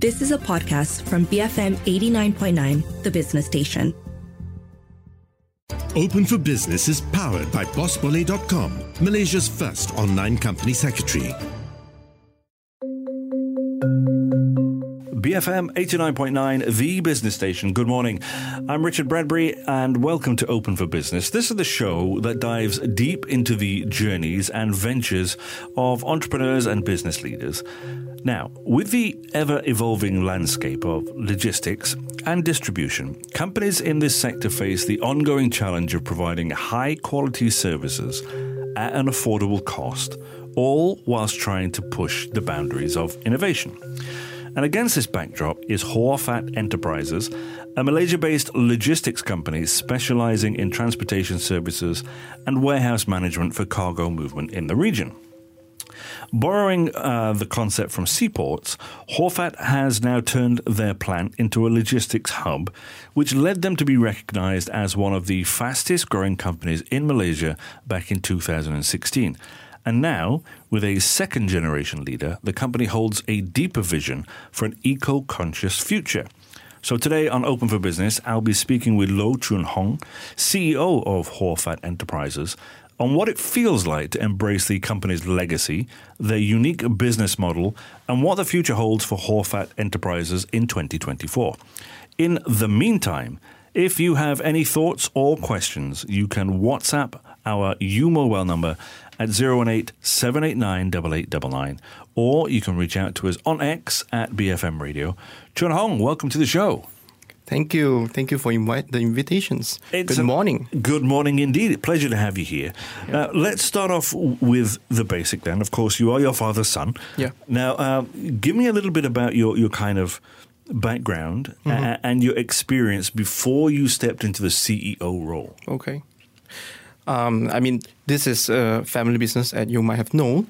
This is a podcast from BFM 89.9, the business station. Open for Business is powered by BossBolly.com, Malaysia's first online company secretary. BFM 89.9, the business station. Good morning. I'm Richard Bradbury, and welcome to Open for Business. This is the show that dives deep into the journeys and ventures of entrepreneurs and business leaders. Now, with the ever evolving landscape of logistics and distribution, companies in this sector face the ongoing challenge of providing high quality services at an affordable cost, all whilst trying to push the boundaries of innovation. And against this backdrop is Hoor Fatt Enterprises, a Malaysia based logistics company specializing in transportation services and warehouse management for cargo movement in the region. Borrowing uh, the concept from seaports, Hoor Fatt has now turned their plant into a logistics hub, which led them to be recognized as one of the fastest growing companies in Malaysia back in 2016. And now, with a second generation leader, the company holds a deeper vision for an eco conscious future. So today on Open for Business, I'll be speaking with Loh Choon Hong, CEO of Hoor Fatt Enterprises, on what it feels like to embrace the company's legacy, their unique business model, and what the future holds for Hoor Fatt Enterprises in 2024. In the meantime, if you have any thoughts or questions, you can WhatsApp our U number at 018 789 8899, or you can reach out to us on X at BFM Radio. Choon Hong, welcome to the show. Thank you. Thank you for invite the invitations. It's good morning. Good morning indeed. Pleasure to have you here. Uh, let's start off with the basic then. Of course, you are your father's son. Yeah. Now, uh, give me a little bit about your, your kind of background Mm-hmm. a- and your experience before you stepped into the CEO role. Okay. Um, I mean, this is a family business, as you might have known,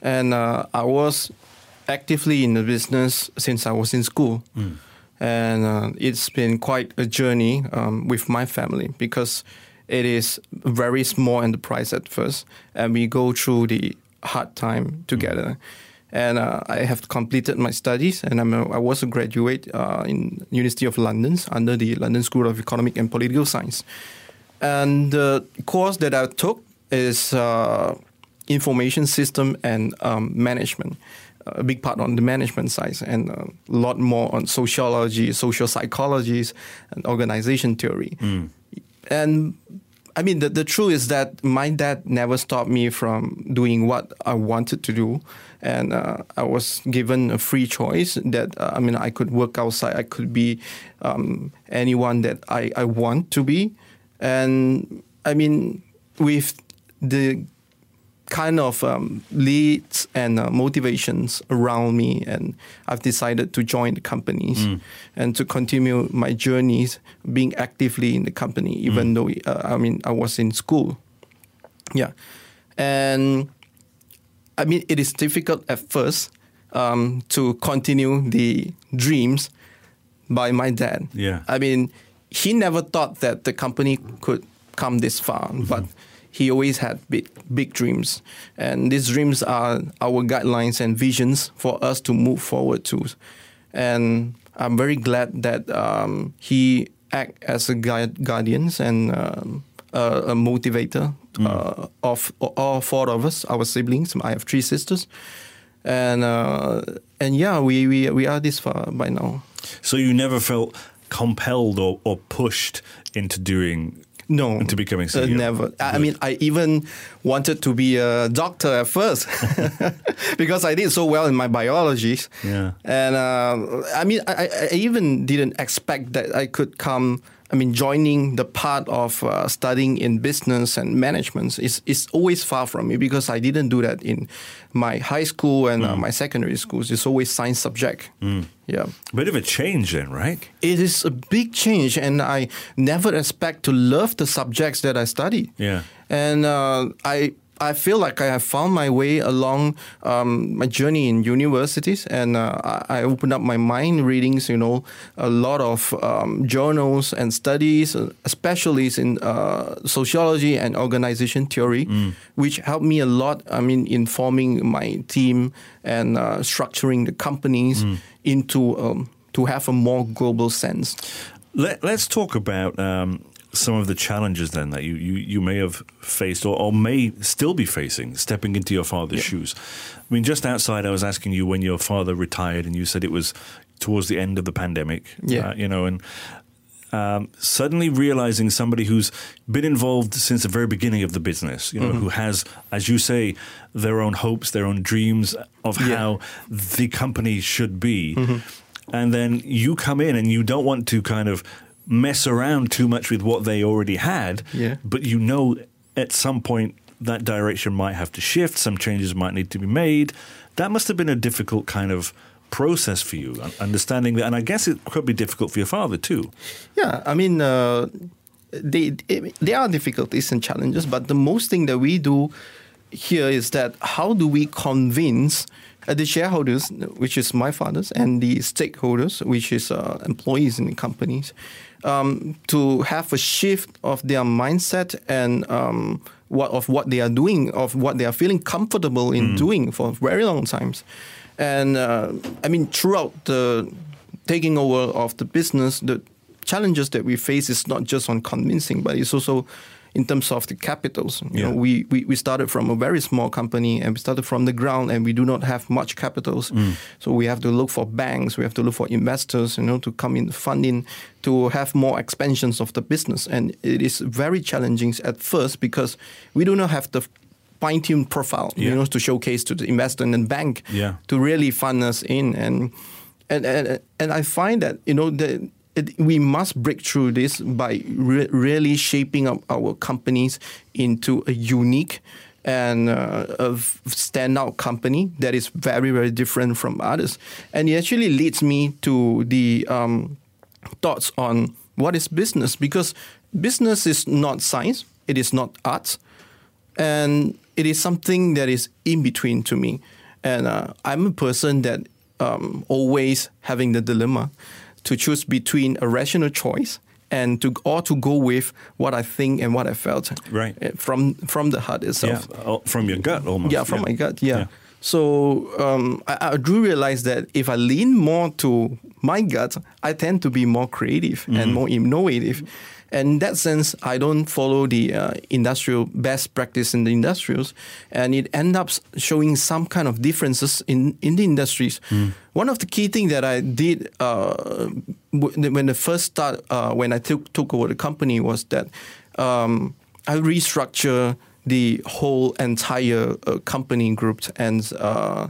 and uh, I was actively in the business since I was in school, and uh, it's been quite a journey um, with my family because it is a very small enterprise at first, and we go through the hard time together. And uh, I have completed my studies, and I'm a, I was a graduate uh, in University of London under the London School of Economic and Political Science. And the course that I took is uh, information system and um, management. A big part on the management side, and a lot more on sociology, social psychologies, and organization theory. And I mean, the, the truth is that my dad never stopped me from doing what I wanted to do. And uh, I was given a free choice that, uh, I mean, I could work outside, I could be um, anyone that I, I want to be. And I mean, with the kind of um, leads and uh, motivations around me, and I've decided to join the companies and to continue my journeys being actively in the company, even though uh, I mean I was in school. Yeah, and I mean it is difficult at first um, to continue the dreams by my dad. Yeah. I mean, he never thought that the company could come this far, but he always had big, big dreams. And these dreams are our guidelines and visions for us to move forward to. And I'm very glad that um, he act as a guide, guardians and um, uh, a motivator uh, of all four of us, our siblings. I have three sisters. And uh, and yeah, we, we we are this far by now. So you never felt compelled or, or pushed into doing No, to becoming uh, CEO. never. I I mean, I even wanted to be a doctor at first because I did so well in my biology. Yeah. and uh, I mean, I- I even didn't expect that I could come. I mean, joining the part of uh, studying in business and management is is always far from me because I didn't do that in my high school and uh, my secondary schools. It's always science subject. Yeah. Bit of a change then, right? It is a big change, and I never expect to love the subjects that I study. Yeah. And uh, I I feel like I have found my way along um, my journey in universities, and uh, I, opened up my mind readings. You know, a lot of um, journals and studies, especially in uh, sociology and organization theory, mm. which helped me a lot. I mean, in forming my team and uh, structuring the companies mm. into um, to have a more global sense. Let, us talk about um, some of the challenges then that you, you, you may have faced or, or may still be facing stepping into your father's yeah. shoes. I mean, just outside, I was asking you when your father retired, and you said it was towards the end of the pandemic. Yeah. Uh, you know, and um, suddenly realizing somebody who's been involved since the very beginning of the business, you know, mm-hmm. who has, as you say, their own hopes, their own dreams of yeah. how the company should be. Mm-hmm. And then you come in and you don't want to kind of mess around too much with what they already had. Yeah. But you know, at some point, that direction might have to shift. Some changes might need to be made. That must have been a difficult kind of process for you, understanding that. And I guess it could be difficult for your father too. Yeah, I mean, uh, they, there are difficulties and challenges, but the most thing that we do here is that how do we convince the shareholders, which is my father's, and the stakeholders, which is uh, employees in the companies, um, to have a shift of their mindset and um, what of what they are doing, of what they are feeling comfortable in mm. doing for very long times. And uh, I mean, throughout the taking over of the business, the challenges that we face is not just on convincing, but it's also in terms of the capitals. You yeah. know, we, we, we started from a very small company and we started from the ground and we do not have much capitals. Mm. So we have to look for banks, we have to look for investors, you know, to come in funding to have more expansions of the business. And it is very challenging at first because we do not have the fine-tuned profile, yeah. you know, to showcase to the investor and the bank yeah. to really fund us in. And and and, and I find that you know the we must break through this by re- really shaping up our companies into a unique and uh, a standout company that is very very different from others. And it actually leads me to the um, thoughts on what is business because business is not science it is not art and it is something that is in between to me. And uh, i'm a person that um, always having the dilemma to choose between a rational choice and to or to go with what I think and what I felt right eh, from from the heart itself. Yeah, oh, from your gut almost. Yeah, from yeah. my gut. Yeah. yeah. So um, I, I, do realize that if I lean more to my gut, I tend to be more creative mm-hmm. and more innovative. And in that sense, I don't follow the uh, industrial best practice in the industrials, and it ends up showing some kind of differences in, in the industries. Mm. One of the key things that I did uh, when the first start, uh, when I took, took over the company, was that um, I restructure the whole entire uh, company group and uh,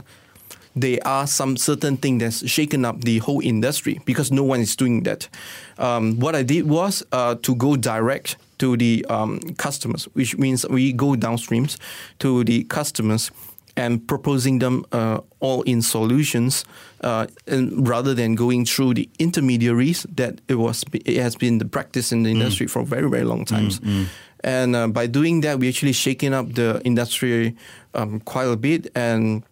there are some certain thing that's shaken up the whole industry because no one is doing that. Um, what I did was uh, to go direct to the um, customers, which means we go downstreams to the customers and proposing them uh, all in solutions, uh, and rather than going through the intermediaries that it was it has been the practice in the industry mm. for very very long times. Mm, mm. And uh, by doing that, we actually shaking up the industry um, quite a bit and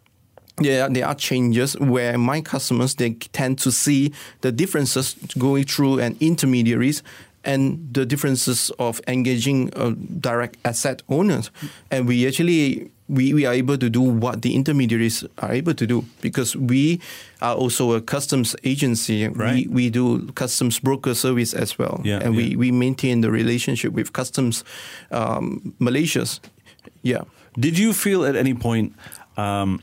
yeah, there are changes where my customers they tend to see the differences going through an intermediaries and the differences of engaging a direct asset owners, and we actually we, we are able to do what the intermediaries are able to do because we are also a customs agency. Right. We, we do customs broker service as well. Yeah, and yeah. we, we maintain the relationship with customs um, Malaysia's. Yeah. Did you feel at any point um,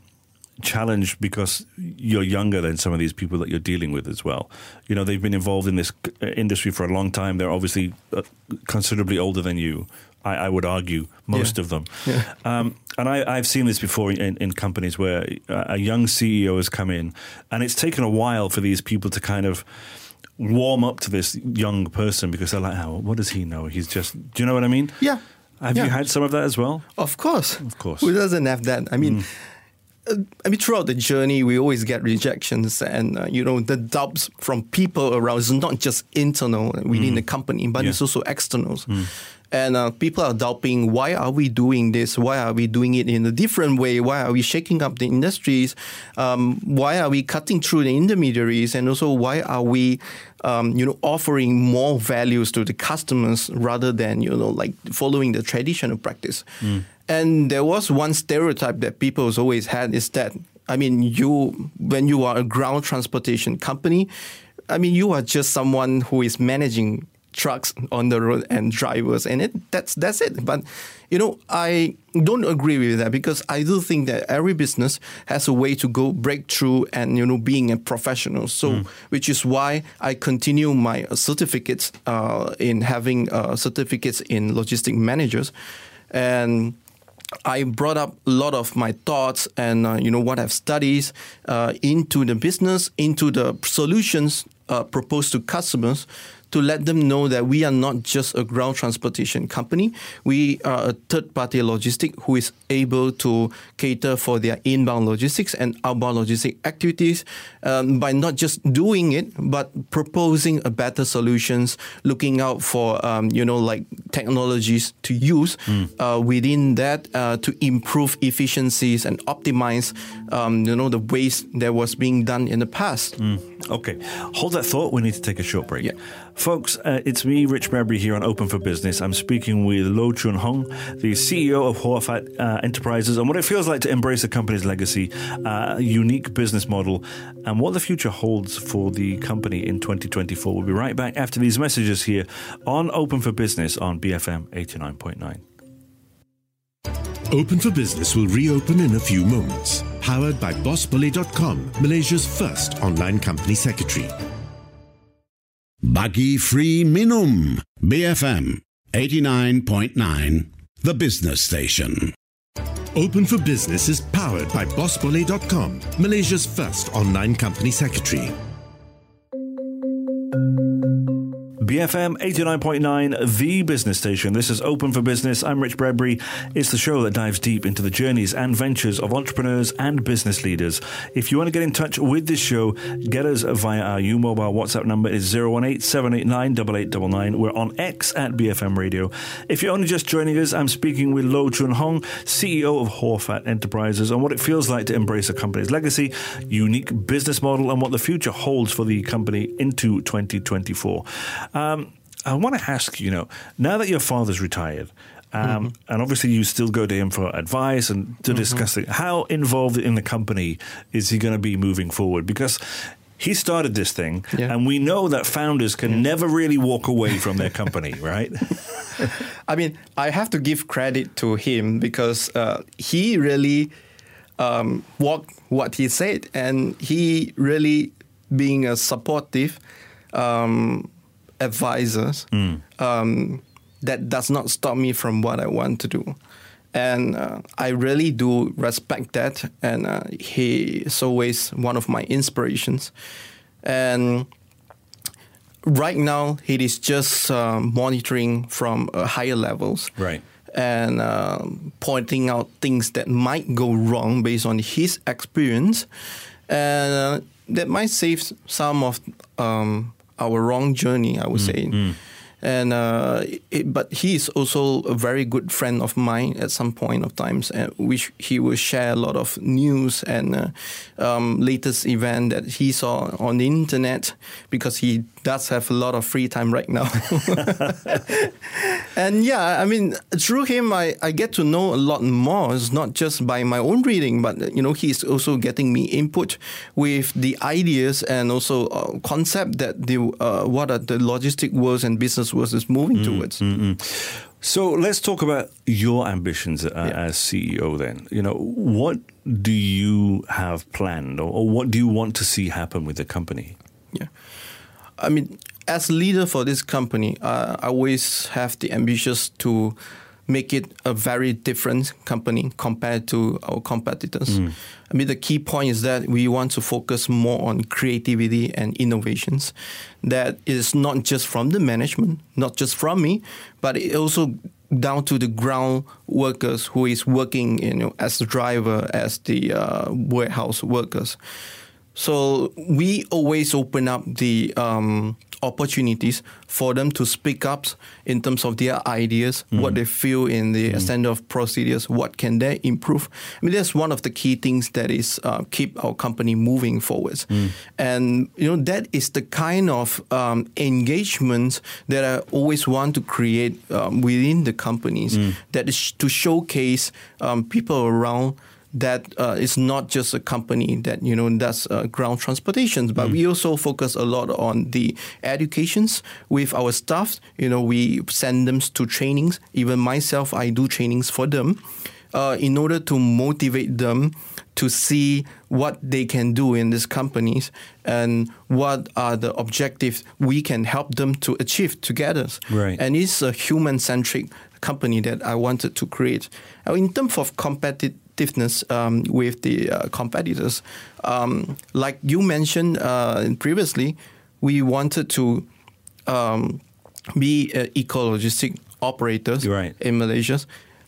challenged because you're younger than some of these people that you're dealing with as well. You know, they've been involved in this industry for a long time. They're obviously uh, considerably older than you. I, I would argue most yeah. of them. Yeah. Um, and I, have seen this before in, in companies where a young CEO has come in, and it's taken a while for these people to kind of warm up to this young person because they're like, oh, what does he know? He's just, do you know what I mean? Yeah. Have yeah. you had some of that as well? Of course. Of course. Who doesn't have that? I mean, mm. I mean, throughout the journey, we always get rejections and, uh, you know, the doubts from people around. It's not just internal within mm. the company, but yeah. it's also externals. Mm. and uh, people are doubting why are we doing this? Why are we doing it in a different way? Why are we shaking up the industries? Um, why are we cutting through the intermediaries? And also, why are we, um, you know, offering more values to the customers rather than you know like following the traditional practice? Mm. And there was one stereotype that people always had is that I mean, you when you are a ground transportation company, I mean, you are just someone who is managing trucks on the road and drivers, and it that's that's it. But you know, I don't agree with that because I do think that every business has a way to go break through and you know being a professional. So, mm. which is why I continue my certificates uh, in having uh, certificates in logistic managers, and I brought up a lot of my thoughts and uh, you know what I've studied uh, into the business, into the solutions uh, proposed to customers to let them know that we are not just a ground transportation company. We are a third party logistic who is able to cater for their inbound logistics and outbound logistic activities um, by not just doing it, but proposing a better solutions, looking out for, um, you know, like technologies to use mm. uh, within that uh, to improve efficiencies and optimize, um, you know, the waste that was being done in the past. Mm. Okay. Hold that thought. We need to take a short break. Yeah. Folks, uh, it's me, Rich Bradbury, here on Open for Business. I'm speaking with Loh Choon Hong, the CEO of Hoor Fatt uh, Enterprises, and what it feels like to embrace a company's legacy, uh, unique business model, and what the future holds for the company in 2024. We'll be right back after these messages here on Open for Business on BFM 89.9. Open for Business will reopen in a few moments. Powered by BossBully.com, Malaysia's first online company secretary. Bagi Free Minum. BFM 89.9, the business station. Open for Business is powered by BossBully.com, Malaysia's first online company secretary. BFM 89.9, the business station. This is Open for Business. I'm Rich Bradbury. It's the show that dives deep into the journeys and ventures of entrepreneurs and business leaders. If you want to get in touch with this show, get us via our U Mobile WhatsApp number is 018 789 8899. We're on X at BFM Radio. If you're only just joining us, I'm speaking with Loh Choon Hong, CEO of Hoor Fatt Enterprises, on what it feels like to embrace a company's legacy, unique business model, and what the future holds for the company into 2024. Uh, Um, I want to ask you know, now that your father's retired, um, mm-hmm. and obviously you still go to him for advice and to mm-hmm. discuss it, how involved in the company is he going to be moving forward? Because he started this thing, yeah. and we know that founders can yeah. never really walk away from their company, right? I mean, I have to give credit to him because uh, he really um, walked what he said, and he really being a supportive. Um, advisors, mm. um, that does not stop me from what I want to do. And uh, I really do respect that. And uh, he is always one of my inspirations. And right now, he is just uh, monitoring from uh, higher levels. Right. And uh, pointing out things that might go wrong based on his experience. And uh, that might save some of um, our wrong journey, I would mm, say. Mm. And uh, it, but he is also a very good friend of mine at some point of times, uh, which he will share a lot of news and uh, um, latest event that he saw on the internet because he does have a lot of free time right now. and yeah, I mean, through him, I, I get to know a lot more. It's not just by my own reading, but you know, he's also getting me input with the ideas and also uh, concept that the uh, what are the logistic worlds and business worlds is moving mm, towards. Mm, mm. So let's talk about your ambitions uh, yeah. as CEO. Then, you know, what do you have planned, or, or what do you want to see happen with the company? Yeah. I mean, as leader for this company, uh, I always have the ambitions to make it a very different company compared to our competitors. Mm. I mean, the key point is that we want to focus more on creativity and innovations. That is not just from the management, not just from me, but it also down to the ground workers who is working, you know, as the driver, as the uh, warehouse workers. So we always open up the um, opportunities for them to speak up in terms of their ideas, what they feel in the standard of procedures, what can they improve. I mean, that's one of the key things that is uh, keep our company moving forwards, and you know that is the kind of um, engagement that I always want to create um, within the companies. That is to showcase um, people around that uh, it's not just a company that you know does uh, ground transportations, but we also focus a lot on the educations with our staff. You know, we send them to trainings. Even myself, I do trainings for them uh, in order to motivate them to see what they can do in these companies and what are the objectives we can help them to achieve together. Right. And it's a human centric company that I wanted to create. In terms of competitiveness um, with the uh, competitors, um, like you mentioned uh, previously, we wanted to um, be uh, eco-logistic operators Right. in Malaysia,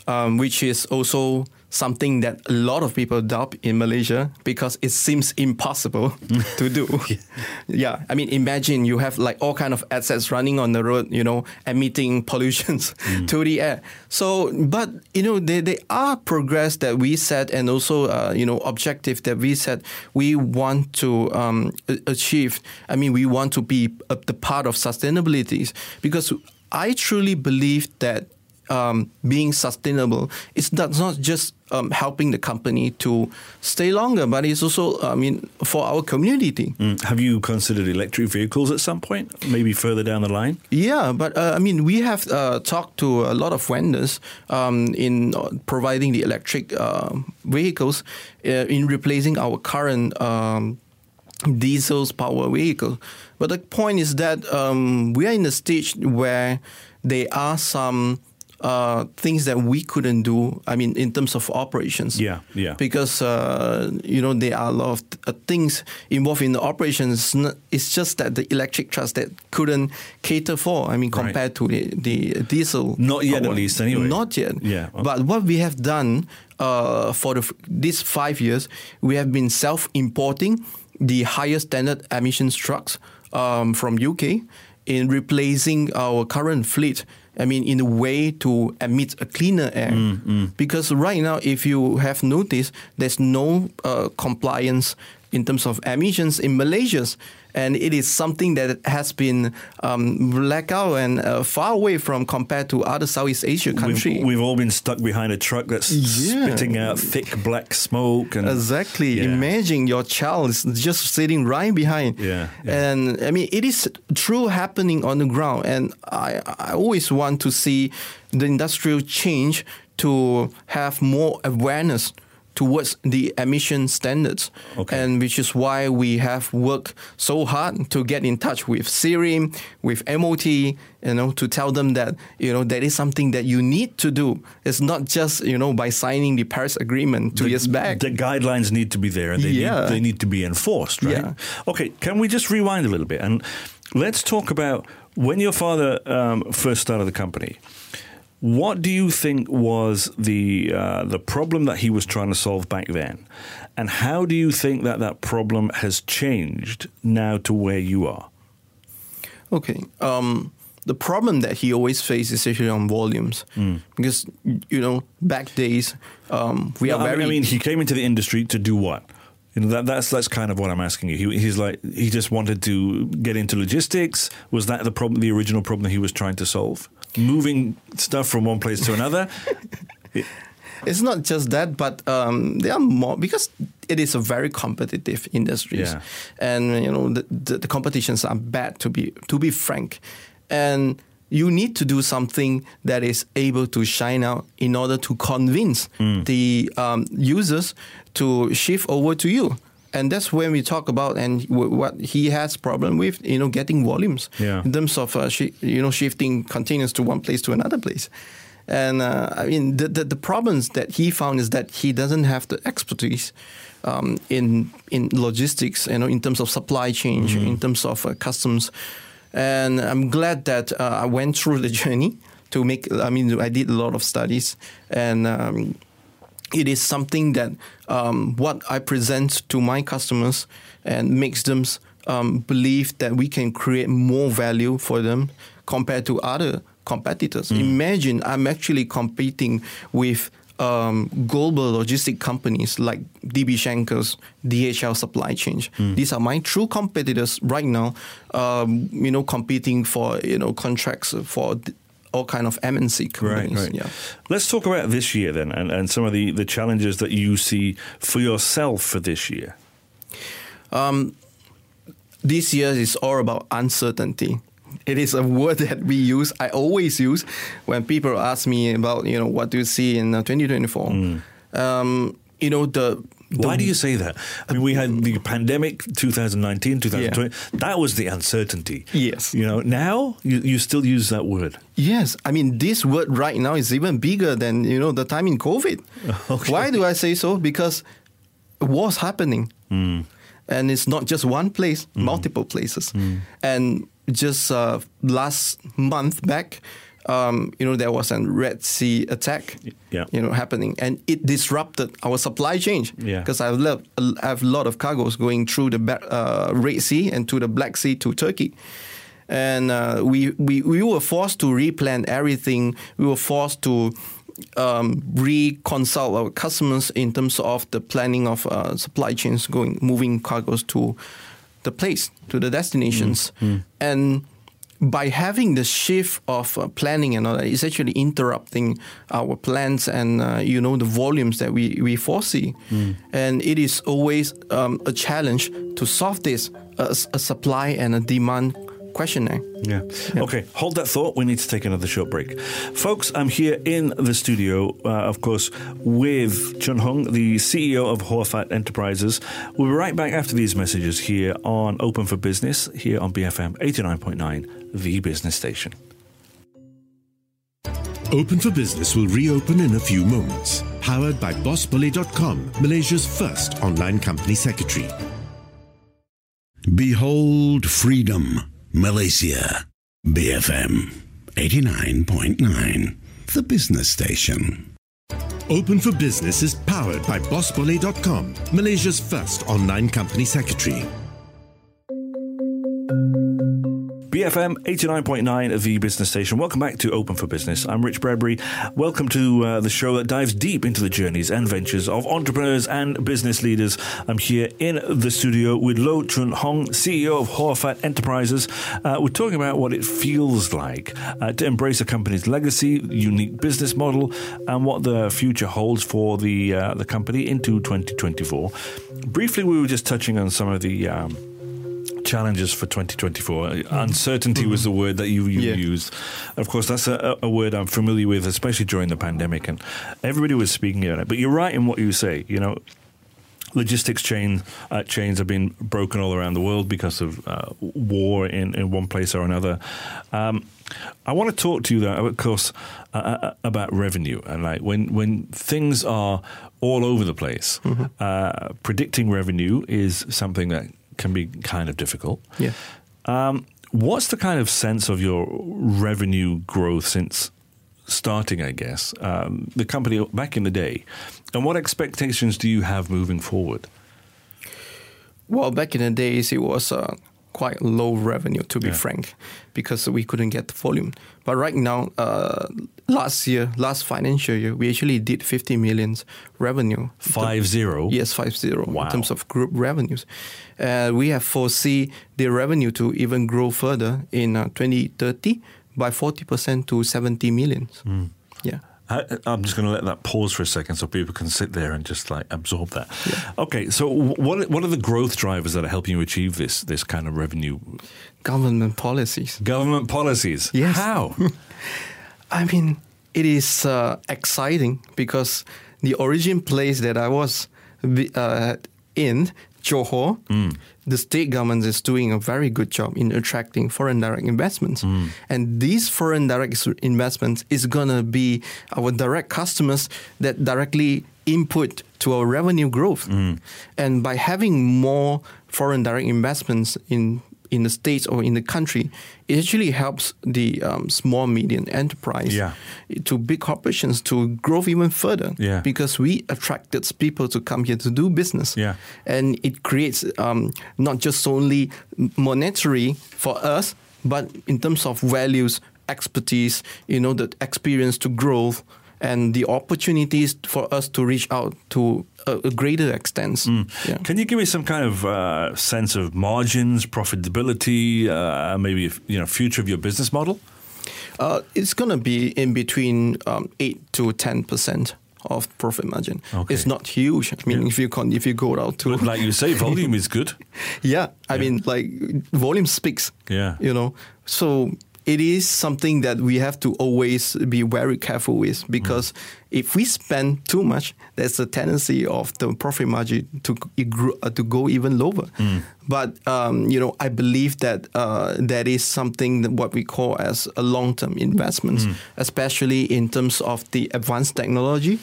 um, which is also something that a lot of people doubt in Malaysia because it seems impossible to do. yeah. I mean, imagine you have like all kind of assets running on the road, you know, emitting pollutions to the air. So, but you know, there, there are progress that we set and also, uh, you know, objective that we set. We want to um, achieve. I mean, we want to be a, the part of sustainability because I truly believe that um, being sustainable is not, not just um, helping the company to stay longer, but it's also, I mean, for our community. Mm. Have you considered electric vehicles at some point? Maybe further down the line? Yeah, but uh, I mean, we have uh, talked to a lot of vendors um, in uh, providing the electric uh, vehicles uh, in replacing our current um, diesel's power vehicle. But the point is that um, we are in a stage where there are some uh, things that we couldn't do. I mean, in terms of operations. Yeah, yeah. Because uh, you know there are a lot of uh, things involved in the operations. It's just that the electric trucks that couldn't cater for. I mean, Right. compared to the, the diesel. Not yet, at least, anyway. Not yet. Yeah, okay. But what we have done uh, for the, f- these five years, we have been self-importing the higher standard emissions trucks um, from UK in replacing our current fleet. I mean, in a way to emit a cleaner air. Mm, Because right now, if you have noticed, there's no uh, compliance in terms of emissions in Malaysia. And it is something that has been um, black out and uh, far away from compared to other Southeast Asia countries. We've, we've all been stuck behind a truck that's Yeah. spitting out thick black smoke. And Exactly. Yeah. Imagine your child is just sitting right behind. Yeah, yeah. And I mean, it is true happening on the ground. And I, I always want to see the industrial change to have more awareness towards the emission standards. Okay. And which is why we have worked so hard to get in touch with SIRIM, with MOT, you know, to tell them that, you know, that is something that you need to do. It's not just, you know, by signing the Paris Agreement two the, years back. The guidelines need to be there and they, Yeah. need, they need to be enforced, right? Yeah. Okay, can we just rewind a little bit and let's talk about when your father um, first started the company. What do you think was the uh, the problem that he was trying to solve back then, and how do you think that that problem has changed now to where you are? Okay. Um, the problem that he always faced is actually on volumes, because you know back days um, we No, are I mean- I mean, he came into the industry to do what? You know, that, that's that's kind of what I'm asking you. He, he's like he just wanted to get into logistics. Was that the problem? The original problem that he was trying to solve? Moving stuff from one place to another. it's not just that, but um, there are more because it is a very competitive industry, Yeah. and you know the, the, the competitions are bad to be to be frank, and you need to do something that is able to shine out in order to convince the um, users to shift over to you. And that's when we talk about and w- what he has problem with, you know, getting volumes Yeah. in terms of uh, shi you know shifting containers to one place to another place. And uh, I mean, the, the the problems that he found is that he doesn't have the expertise um, in in logistics, you know, in terms of supply chain, in terms of uh, customs. And I'm glad that uh, I went through the journey to make. I mean, I did a lot of studies, and um, it is something that um, what I present to my customers and makes them um, believe that we can create more value for them compared to other competitors. Imagine I'm actually competing with um, global logistic companies like DB Schenkers, DHL Supply Chain. These are my true competitors right now. Um, you know, competing for you know contracts for all kind of MNC companies. Right, right. Yeah. Let's talk about this year then, and, and some of the, the challenges that you see for yourself for this year. this year is all about uncertainty. It is a word that we use. I always use when people ask me about you know what do you see in uh, 2024. Um, you know the. The Why do you say that? I mean, we had the pandemic 2019, 2020. That was the uncertainty. Yes. You know, now you, you still use that word. Yes, I mean this word right now is even bigger than you know the time in COVID. Okay. Why do I say so? Because war's happening, hmm. and it's not just one place, hmm. multiple places. Hmm. And just uh, last month back, um, you know there was a Red Sea attack, yeah. you know happening, and it disrupted our supply chain. Yeah. because I've le- I have a lot of cargoes going through the uh, Red Sea and to the Black Sea to Turkey and uh, we, we we were forced to replan everything. We were forced to um, reconsult our customers in terms of the planning of uh, supply chains going moving cargoes to the place to the destinations and by having the shift of uh, planning and all that, it's actually interrupting our plans and uh, you know the volumes that we, we foresee. And it is always um, a challenge to solve this uh, a supply and a demand questionnaire. Yeah. Okay, hold that thought. We need to take another short break. Folks, I'm here in the studio, uh, of course, with Choon Hong, the CEO of Hoor Fatt Enterprises. We'll be right back after these messages here on Open for Business, here on BFM 89.9, the business station. Open for Business will reopen in a few moments. Powered by BossBully.com, Malaysia's first online company secretary. Behold freedom, Malaysia. BFM 89.9, the business station. Open for Business is powered by BossBully.com, Malaysia's first online company secretary. BFM 89.9, the business station. Welcome back to Open for Business. I'm Rich Bradbury. Welcome to uh, the show that dives deep into the journeys and ventures of entrepreneurs and business leaders. I'm here in the studio with Loh Choon Hong, CEO of Hoor Fatt Enterprises. Uh, we're talking about what it feels like uh, to embrace a company's legacy, unique business model, and what the future holds for the uh, the company into 2024. Briefly, we were just touching on some of the. Um, challenges for 2024. Uncertainty was the word that you, you Yeah. used. Of course, that's a, a word I'm familiar with, especially during the pandemic, and everybody was speaking about it. But you're right in what you say. You know, logistics chain uh, chains have been broken all around the world because of uh, war in, in one place or another. Um, I want to talk to you, though, of course, uh, uh, about revenue and like when when things are all over the place. Uh, predicting revenue is something that can be kind of difficult. Yeah. Um, what's the kind of sense of your revenue growth since starting, I guess, um, the company back in the day? And what expectations do you have moving forward? Well, back in the days, it was uh, quite low revenue, to be Yeah. frank, because we couldn't get the volume. But right now, uh, last year, last financial year, we actually did 50 millions revenue. Five zero? Yes, five zero Wow. in terms of group revenues. Uh, we have foresee the revenue to even grow further in uh, 2030 by 40% to 70 millions. Hmm. Yeah. I, I'm just going to let that pause for a second so people can sit there and just like absorb that. Okay, so what what are the growth drivers that are helping you achieve this this kind of revenue? Government policies. Government policies. Yes. How? I mean, it is uh, exciting because the origin place that I was uh, in, Johor, mm. the state government is doing a very good job in attracting foreign direct investments. Mm. And these foreign direct investments is going to be our direct customers that directly input to our revenue growth. Mm. And by having more foreign direct investments in in the states or in the country, it actually helps the um, small medium enterprise Yeah. to big corporations to grow even further. Yeah. Because we attracted people to come here to do business. Yeah. And it creates um, not just only monetary for us, but in terms of values, expertise, you know, the experience to growth and the opportunities for us to reach out to a, a greater extent. Yeah. Can you give me some kind of uh, sense of margins, profitability, uh, maybe you know future of your business model? Uh, it's going to be in between um, 8 to 10% of profit margin. Okay. It's not huge. I mean, if you con- if you go out to Like you say, volume is good. Yeah, I mean, like volume speaks. Yeah. you know, so it is something that we have to always be very careful with because if we spend too much, there's a tendency of the profit margin to uh, to go even lower. But um, you know, I believe that uh, that is something that what we call as a long-term investment, especially in terms of the advanced technology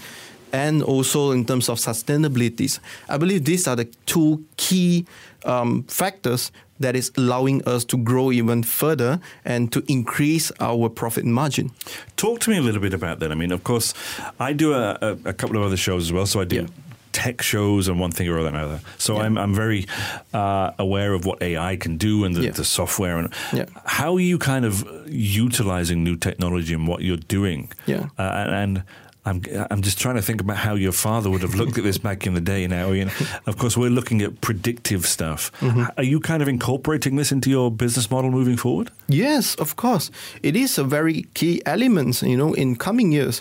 and also in terms of sustainability. I believe these are the two key um, factors that is allowing us to grow even further and to increase our profit margin. Talk to me a little bit about that. I mean, of course, I do a, a, a couple of other shows as well. So I do Yeah. tech shows and one thing or another. So Yeah. I'm, I'm very uh, aware of what AI can do and the, Yeah. the software and Yeah. how are you kind of utilizing new technology and what you're doing. Yeah. Uh, and, and I'm, I'm just trying to think about how your father would have looked at this back in the day. Now, you know, of course, we're looking at predictive stuff. Mm-hmm. Are you kind of incorporating this into your business model moving forward? Yes, of course. It is a very key element, you know, in coming years.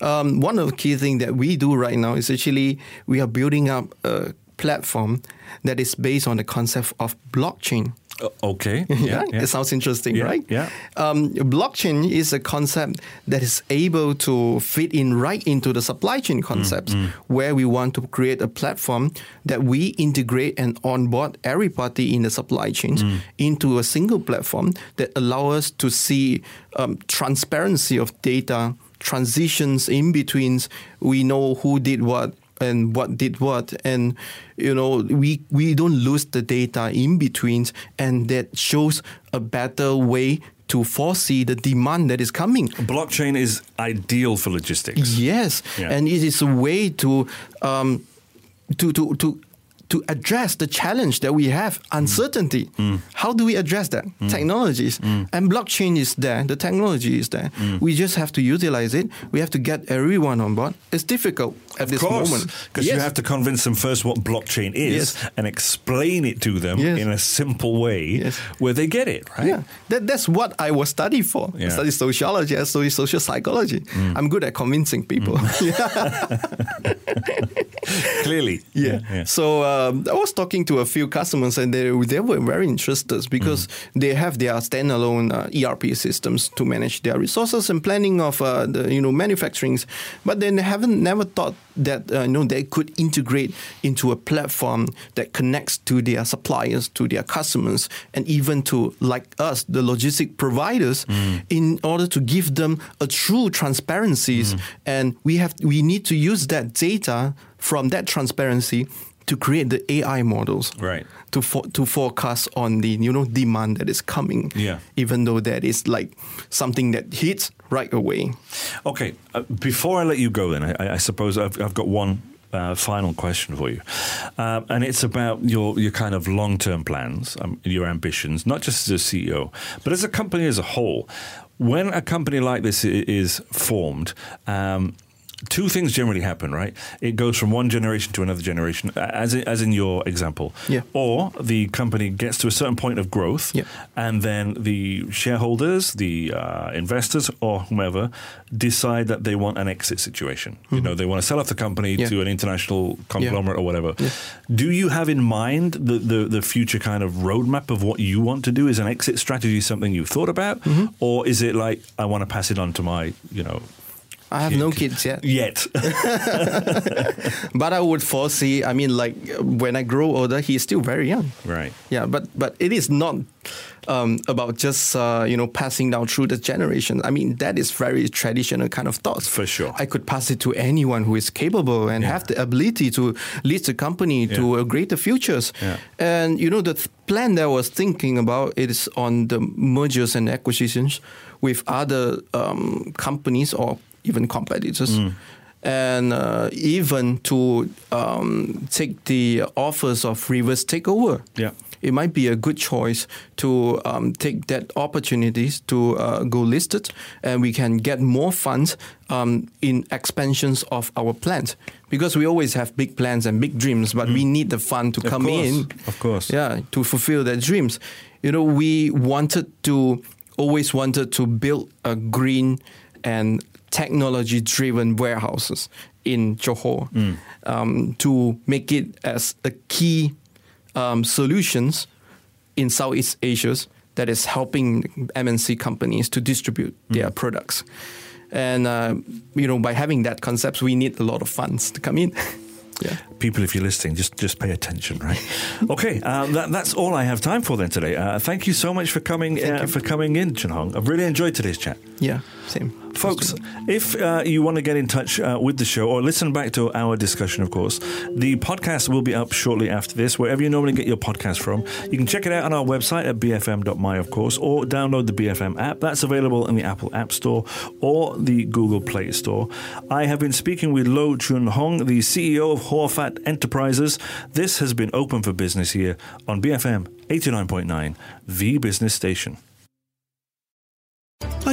Um, one of the key things that we do right now is actually we are building up a platform that is based on the concept of blockchain. Uh, okay. Yeah, it sounds interesting, Yeah, right? yeah. Um, blockchain is a concept that is able to fit in right into the supply chain concepts, where we want to create a platform that we integrate and onboard every party in the supply chains into a single platform that allow us to see um, transparency of data, transitions in betweens. We know who did what and what did what and you know we we don't lose the data in betweens and that shows a better way to foresee the demand that is coming Blockchain is ideal for logistics. yes Yeah. and it is a way to um, to to to to address the challenge that we have uncertainty how do we address that technologies and blockchain is there the technology is there we just have to utilize it we have to get everyone on board it's difficult at Of this course, moment because you have to convince them first what blockchain is Yes. and explain it to them Yes. in a simple way Yes. where they get it, right? Yeah, that, that's what I was studying for. Yeah. Mm. I studied sociology, I studied social psychology. I'm good at convincing people. Clearly. yeah. So um, I was talking to a few customers, and they they were very interested because Mm. they have their standalone uh, ERP systems to manage their resources and planning of uh, the you know manufacturings, but then they haven't never thought that uh, you know they could integrate into a platform that connects to their suppliers, to their customers, and even to like us, the logistic providers, in order to give them a true transparencies. And we have we need to use that data from that transparency to create the AI models, Right. To for, to forecast on the you know demand that is coming, Yeah. Even though that is like something that hits right away. Okay, uh, before I let you go, then I, I suppose I've, I've got one uh, final question for you, uh, and it's about your your kind of long term plans, um, your ambitions, not just as a CEO, but as a company as a whole. When a company like this is formed. Um, Two things generally happen, right? It goes from one generation to another generation, as in, as in your example. Yeah. Or the company gets to a certain point of growth, Yeah. and then the shareholders, the uh, investors, or whomever decide that they want an exit situation. You know, they want to sell off the company Mm-hmm. Yeah. to an international conglomerate or whatever. Do you have in mind the, the, the future kind of roadmap of what you want to do? Is an exit strategy something you've thought about? Mm-hmm. Or is it like, I want to pass it on to my, you know, I have no kids yet. Yet. but I would foresee. I mean, like when I grow older, he's still very young. right. Yeah, but but it is not um, about just uh, you know passing down through the generation. I mean, that is very traditional kind of thoughts. For sure. I could pass it to anyone who is capable and have the ability to lead the company to a greater futures. Yeah. And you know, the th- plan that I was thinking about is on the mergers and acquisitions with other um, companies or even competitors. Mm. And uh, even to um, take the offers of reverse takeover Yeah. it might be a good choice to um, take that opportunities to uh, go listed, and we can get more funds um, in expansions of our plans. Because we always have big plans and big dreams, but we need the fund to Mm. Of come course, in, of course. yeah, to fulfill their dreams. You know, we wanted to always wanted to build a green and technology-driven warehouses in Johor Mm. um, to make it as a key um, solutions in Southeast Asia that is helping MNC companies to distribute their products. And uh, you know, by having that concept, we need a lot of funds to come in. yeah. People, if you're listening, just just pay attention, right? okay, uh, that, that's all I have time for then today. Uh, thank you so much for coming uh, for coming in, Chen Hong. I've really enjoyed today's chat. Yeah. Same. Folks, if uh, you want to get in touch uh, with the show or listen back to our discussion, of course, the podcast will be up shortly after this, wherever you normally get your podcast from. You can check it out on our website at bfm.my, of course, or download the BFM app. That's available in the Apple App Store or the Google Play Store. I have been speaking with Loh Choon Hong, the CEO of Hoor Fatt Enterprises. This has been Open for Business here on BFM 89.9, the business station.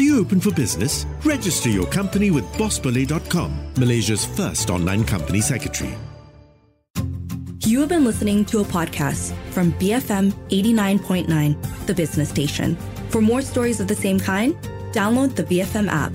You open for business? Register your company with bossbelay.com, Malaysia's first online company secretary. You have been listening to a podcast from BFM 89.9, the business station. For more stories of the same kind, download the BFM app.